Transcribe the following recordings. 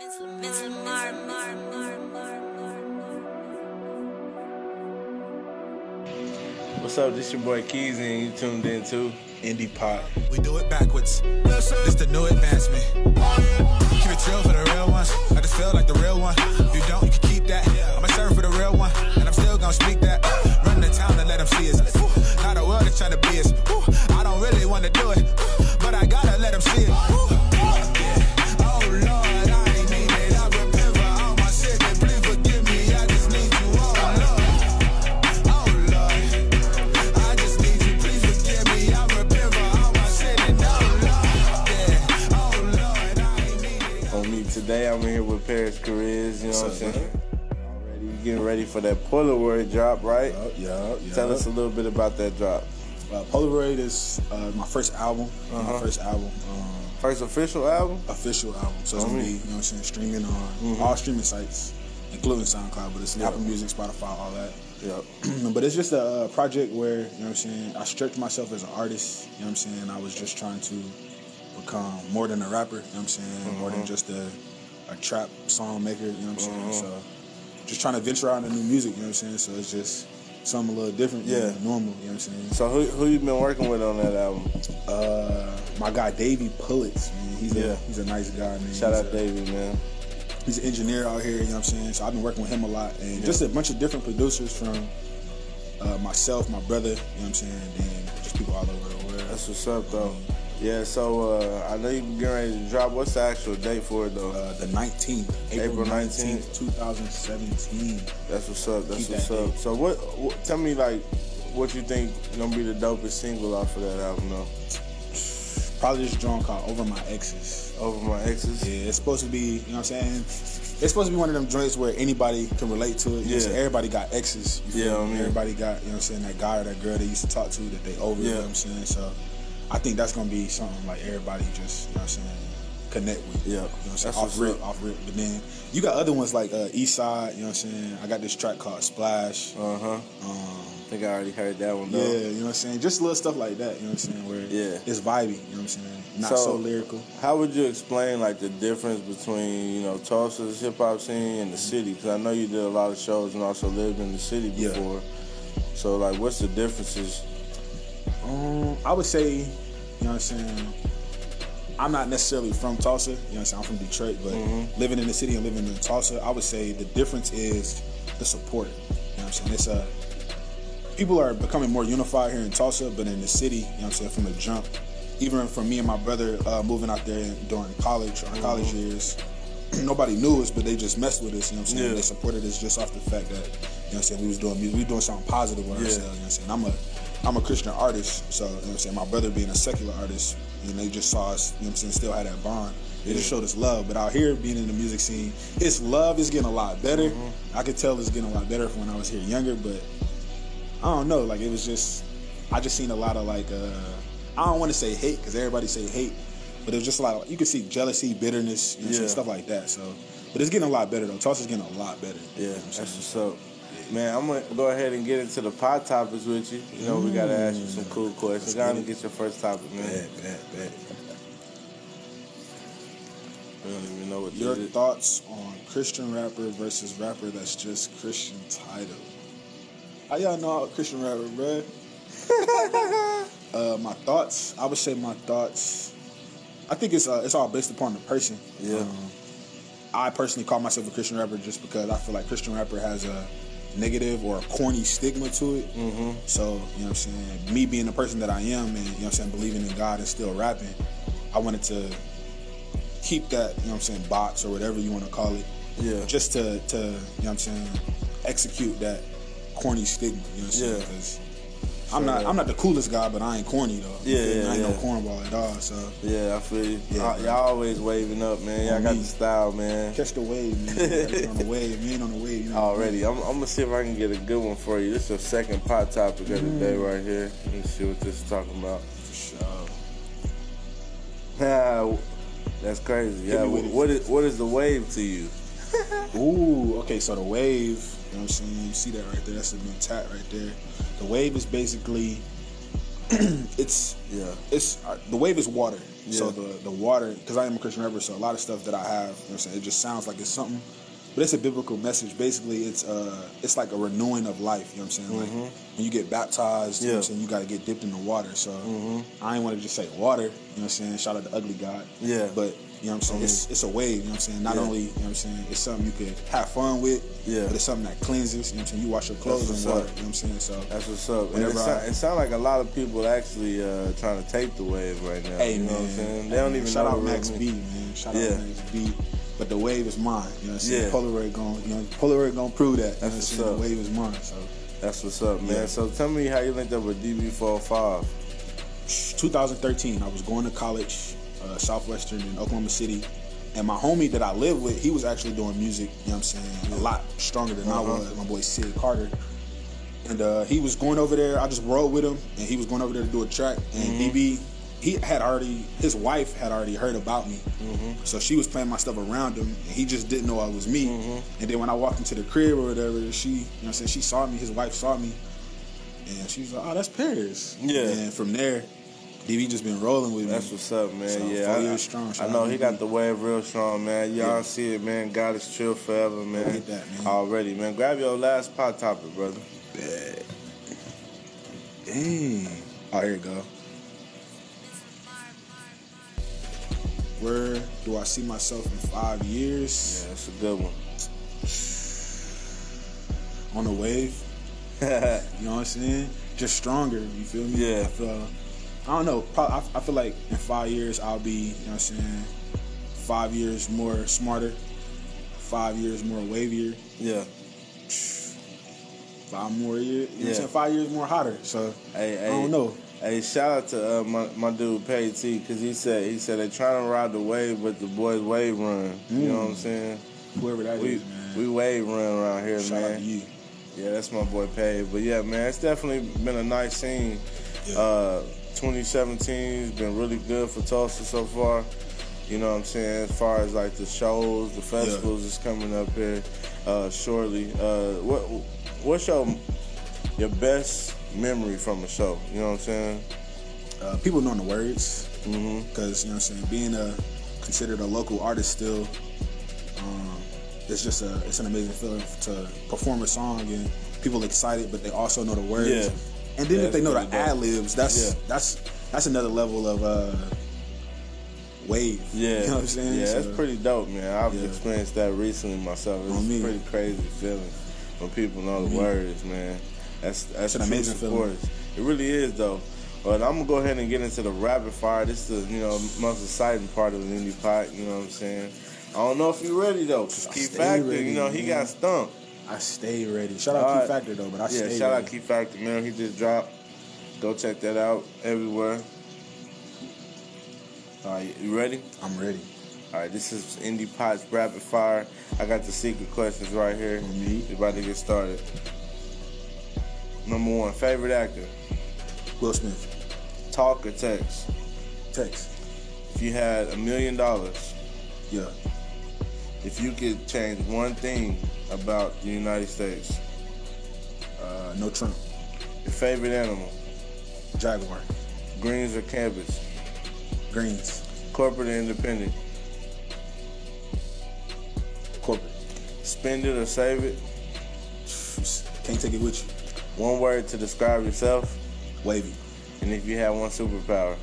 What's up? This your boy Keys, and you tuned in to Indie Pot. We do it backwards. This the new advancement. Keep it real for the real ones. I just feel like the real one. If you don't, you can keep that. Today. I'm here with Parris Chariz. You know what I'm What's saying? Already getting ready for that Polaroid drop, right? Yup, yup. Tell us a little bit about that drop. Uh, Polaroid is uh, my first album. Uh-huh. My first album. Um, First official album. official album. So it's Oh, gonna be, you know what I'm saying, streaming on Mm-hmm. all streaming sites, including SoundCloud, but it's Yeah. Apple Music, Spotify, all that. Yep. but it's just a uh, project where, you know what I'm saying, I stretched myself as an artist, you know what I'm saying? I was just trying to become more than a rapper, you know what I'm saying? More Mm-hmm. than just a, a trap song maker, you know what I'm saying? So just trying to venture out into new music, you know what I'm saying? So it's just something a little different Yeah. normal, you know what I'm saying? So who who you been working with on that album? Uh, my guy Davey Pullets, man, he's Yeah. a he's a nice guy, man. Shout He's out a- Davey, man. he's an engineer out here, you know what I'm saying? So I've been working with him a lot and just a bunch of different producers from uh, myself, my brother, you know what I'm saying, and then just people all over the world. That's what's up, though. Yeah. So uh, I know you getting ready to drop. What's the actual date for it, though? Uh, the 19th, April, April 19th. 19th, 2017. That's what's up. That's Keep what's that up. date. So what, what? Tell me like, what you think gonna be the dopest single off of that album, though? Probably this joint called Over My Exes. Over my exes. Yeah, it's supposed to be, you know what I'm saying? It's supposed to be one of them joints where anybody can relate to it. You know Yeah. saying? Everybody got exes. You Yeah. I mean- Everybody got, you know what I'm saying, that guy or that girl they used to talk to that they over, you Yeah. know what I'm saying? So I think that's gonna be something like everybody just, you know what I'm saying, connect with. Yeah. You know what I'm saying? That's Off rip, up. off rip. But then you got other ones like uh, East Side, you know what I'm saying? I got this track called Splash. Uh huh. Um, I think I already heard that one, yeah, you know what I'm saying? Just little stuff like that, you know what I'm saying? Where Yeah. it's vibey, you know what I'm saying? Not So- so, lyrical. How would you explain like the difference between you know Tulsa's hip hop scene and the city? Because I know you did a lot of shows and also lived in the city before. Yeah. before. So like, what's the differences? Um, I would say, you know what I'm saying. I'm not necessarily from Tulsa. You know what I'm saying. I'm from Detroit, but Mm-hmm. living in the city and living in Tulsa, I would say the difference is the support. You know what I'm saying. It's a people are becoming more unified here in Tulsa, but in the city, you know what I'm saying. From the jump, even from me and my brother uh, moving out there during college, our college Mm-hmm. years, nobody knew us, but they just messed with us. You know what I'm saying. Yeah. They supported us just off the fact that you know what I'm saying we was doing music, we was doing something positive with Yeah. ourselves. You know what I'm saying. I'm a I'm a Christian artist, so you know what I'm saying. My brother being a secular artist, and they just saw us. You know what I'm saying. Still had that bond. They just showed us love. But out here, being in the music scene, it's love is getting a lot better. Mm-hmm. I could tell it's getting a lot better from when I was here younger, but I don't know. Like it was just, I just seen a lot of like, uh, I don't want to say hate because everybody say hate, but it was just a lot of you could see jealousy, bitterness, you know what I'm saying, Yeah. stuff like that. So, but it's getting a lot better though. Tulsa's getting a lot better. Yeah, You know that's what's up. Man, I'm gonna go ahead and get into the pot topics with you. You know, we gotta ask you some cool questions. Go Let's ahead get get your first topic, man. Bad, bad, bad. We don't even know what Your thoughts on Christian rapper versus rapper that's just Christian title? How y'all know a Christian rapper, bruh? uh, my thoughts, I would say my thoughts. I think it's uh, it's all based upon the person. Yeah. Um, I personally call myself a Christian rapper just because I feel like Christian rapper has a negative or a corny stigma to it. Mm-hmm. So, you know what I'm saying? Me being the person that I am and, you know what I'm saying, believing in God and still rapping, I wanted to keep that, you know what I'm saying, box or whatever you want to call it. Yeah. Just to, to, you know what I'm saying, execute that corny stigma, you know what I'm saying? Yeah. I'm not I'm not the coolest guy, but I ain't corny though. Yeah, yeah, I ain't yeah. no cornball at all. So Yeah, I feel you. Yeah, y'all, y'all always waving up, man. Y'all got me. the style, man. catch the wave, man. You on the wave. Ain't on the wave. You know what I mean? Already, I'm, I'm gonna see if I can get a good one for you. This is the second pot topic of the day Mm. right here. Let me see what this is talking about. For sure. Yeah, that's crazy. Yeah, what is what is the wave to you? Ooh, okay, so the wave, you know what I'm saying? You see that right there? That's the new tat right there. The wave is basically it's Yeah, it's uh, the wave is water. You So the the water, because I am a Christian rapper, so a lot of stuff that I have, you know what I'm saying, it just sounds like it's something, but it's a biblical message. Basically, it's uh, it's like a renewing of life. You know what I'm saying? Like when you get baptized, you know what I'm Mm-hmm. Yeah. Mm-hmm. saying, you got to get dipped in the water. So I ain't want to just say water. You know what I'm saying? Shout out to Ugly God. Yeah. But you know what I'm saying? It's, it's a wave. You know what I'm saying? Not Yeah. only you know what I'm saying, it's something you could have fun with. Yeah. But it's something that cleanses. You know what I'm saying? You wash your clothes in water. up. You know what I'm saying? So That's what's up. And it, Whenever sound, it sound like a lot of people actually uh, trying to take the wave right now. Hey you know man, what I'm saying? They Hey, don't even shout know out Max. B, man. Shout Yeah. out Max B. But the wave is mine. You know what I'm saying? Yeah. Polaroid going, you know, Polaroid gonna prove that. You know what I'm That's what's The up. wave is mine. So That's what's up, man. So tell me how you linked up with DB405. 2013, I was going to college, uh, Southwestern in Oklahoma City. And my homie that I live with, he was actually doing music, you know what I'm saying, a lot stronger than I Uh-huh. was, my boy Sid Carter. And uh, he was going over there, I just rode with him, and he was going over there to do a track. And Mm-hmm. DB, he had already, his wife had already heard about me. Mm-hmm. So she was playing my stuff around him, and he just didn't know I was me. Mm-hmm. And then when I walked into the crib or whatever, she, you know what I'm saying, she saw me, his wife saw me. And she was like, oh, that's Parris. Yeah. And from there, DB just been rolling with me. That's what's up, man. So, yeah, oh, I, strong. I know he got the wave real strong, man. Y'all Yeah. see it, man. God is chill forever, man. Get that, man. Already, man. Grab your last pot topic, brother. Bad. Dang. Oh, here you go. Where do I see myself in five years? Yeah, that's a good one. On the wave. You know what I'm saying? Just stronger. You feel me? Yeah. I feel. I don't know. Probably, I, I feel like in five years I'll be. You know what I'm saying? Five years more smarter. Five years more wavier. yeah. Five more years. You know what Yeah. I'm saying? Five years more hotter. So Hey, hey, I don't know. Hey, shout out to uh, my, my dude Pay T because he said he said they're trying to ride the wave, but the boys wave run. You know what I'm saying? Whoever that is, We man. we wave run around here, Shout man. out to you. Yeah, that's my boy Pay. But yeah, man, it's definitely been a nice scene. Yeah. Uh, 2017 has been really good for Tulsa so far. You know what I'm saying? As far as like the shows, the festivals is coming up here uh, shortly. Uh, what what's your your best memory from a show? You know what I'm saying? uh, people knowing the words because you know what I'm saying being a considered a local artist still um, it's just a it's an amazing feeling to perform a song and people excited but they also know the words Yeah. And then if they know the ad libs that's Yeah. that's that's another level of uh wave Yeah, you know what I'm saying Yeah, that's pretty dope, man. I've Yeah. experienced that recently myself. It's a pretty crazy feeling when people know the words, man. That's that's an amazing support. It really is, though. But I'm gonna go ahead and get into the rapid fire. This is the you know most exciting part of the indie pot. You know what I'm saying? I don't know if you're ready though, cause Key Factor, ready, you know he man. got stumped. I stay ready shout out All Key. Factor though but I yeah, stay ready. Yeah, shout out Key Factor, man. He just dropped. Go check that out everywhere. All right, you ready? I'm ready All right, this is Indie Pot's Rapid Fire. I got the secret questions right here. Me. We're about to get started. Number one, favorite actor, Will Smith talk or text. text If you had a million dollars, yeah if you could change one thing about the United States, uh, no Trump. Your favorite animal, Jaguar. Greens or cabbage, Greens. Corporate or independent, corporate. Spend it or save it, can't take it with you. One word to describe yourself, wavy. And if you had one superpower.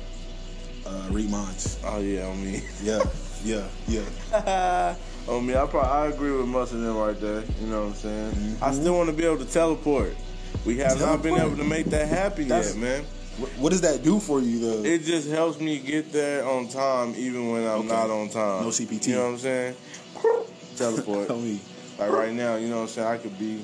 uh, read minds. Oh yeah, on me. Yeah, yeah, yeah. on me, I probably I agree with most of them right there. You know what I'm saying? Mm-hmm. I still want to be able to teleport. We have not been able to make that happen That's- yet, man. What, what does that do for you, though? It just helps me get there on time, even when I'm Okay. not on time. No CPT. You know what I'm saying? Teleport. Like right now, you know what I'm saying? I could be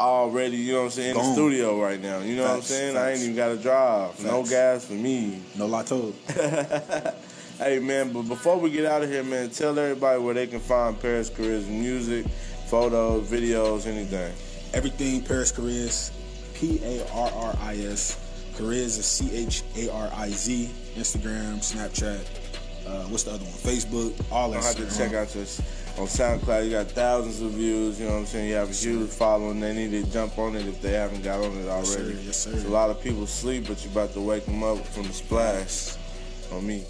already, you know what I'm saying, in the studio right now. You know what I'm Facts, saying? I ain't even got to drive. No gas for me. No lotto. Hey man, but before we get out of here, man, tell everybody where they can find Parris Chariz music, photos, videos, anything. Everything Parris Chariz, P A R R I S. Chariz is C H A R I Z. Instagram, Snapchat. Uh, what's the other one? Facebook. All that. I have to check out your on SoundCloud. You got thousands of views. You know what I'm saying? You have a huge following. They need to jump on it if they haven't got on it already. Yes, sir. It's a lot of people sleep, but you're about to wake them up from the splash. on me.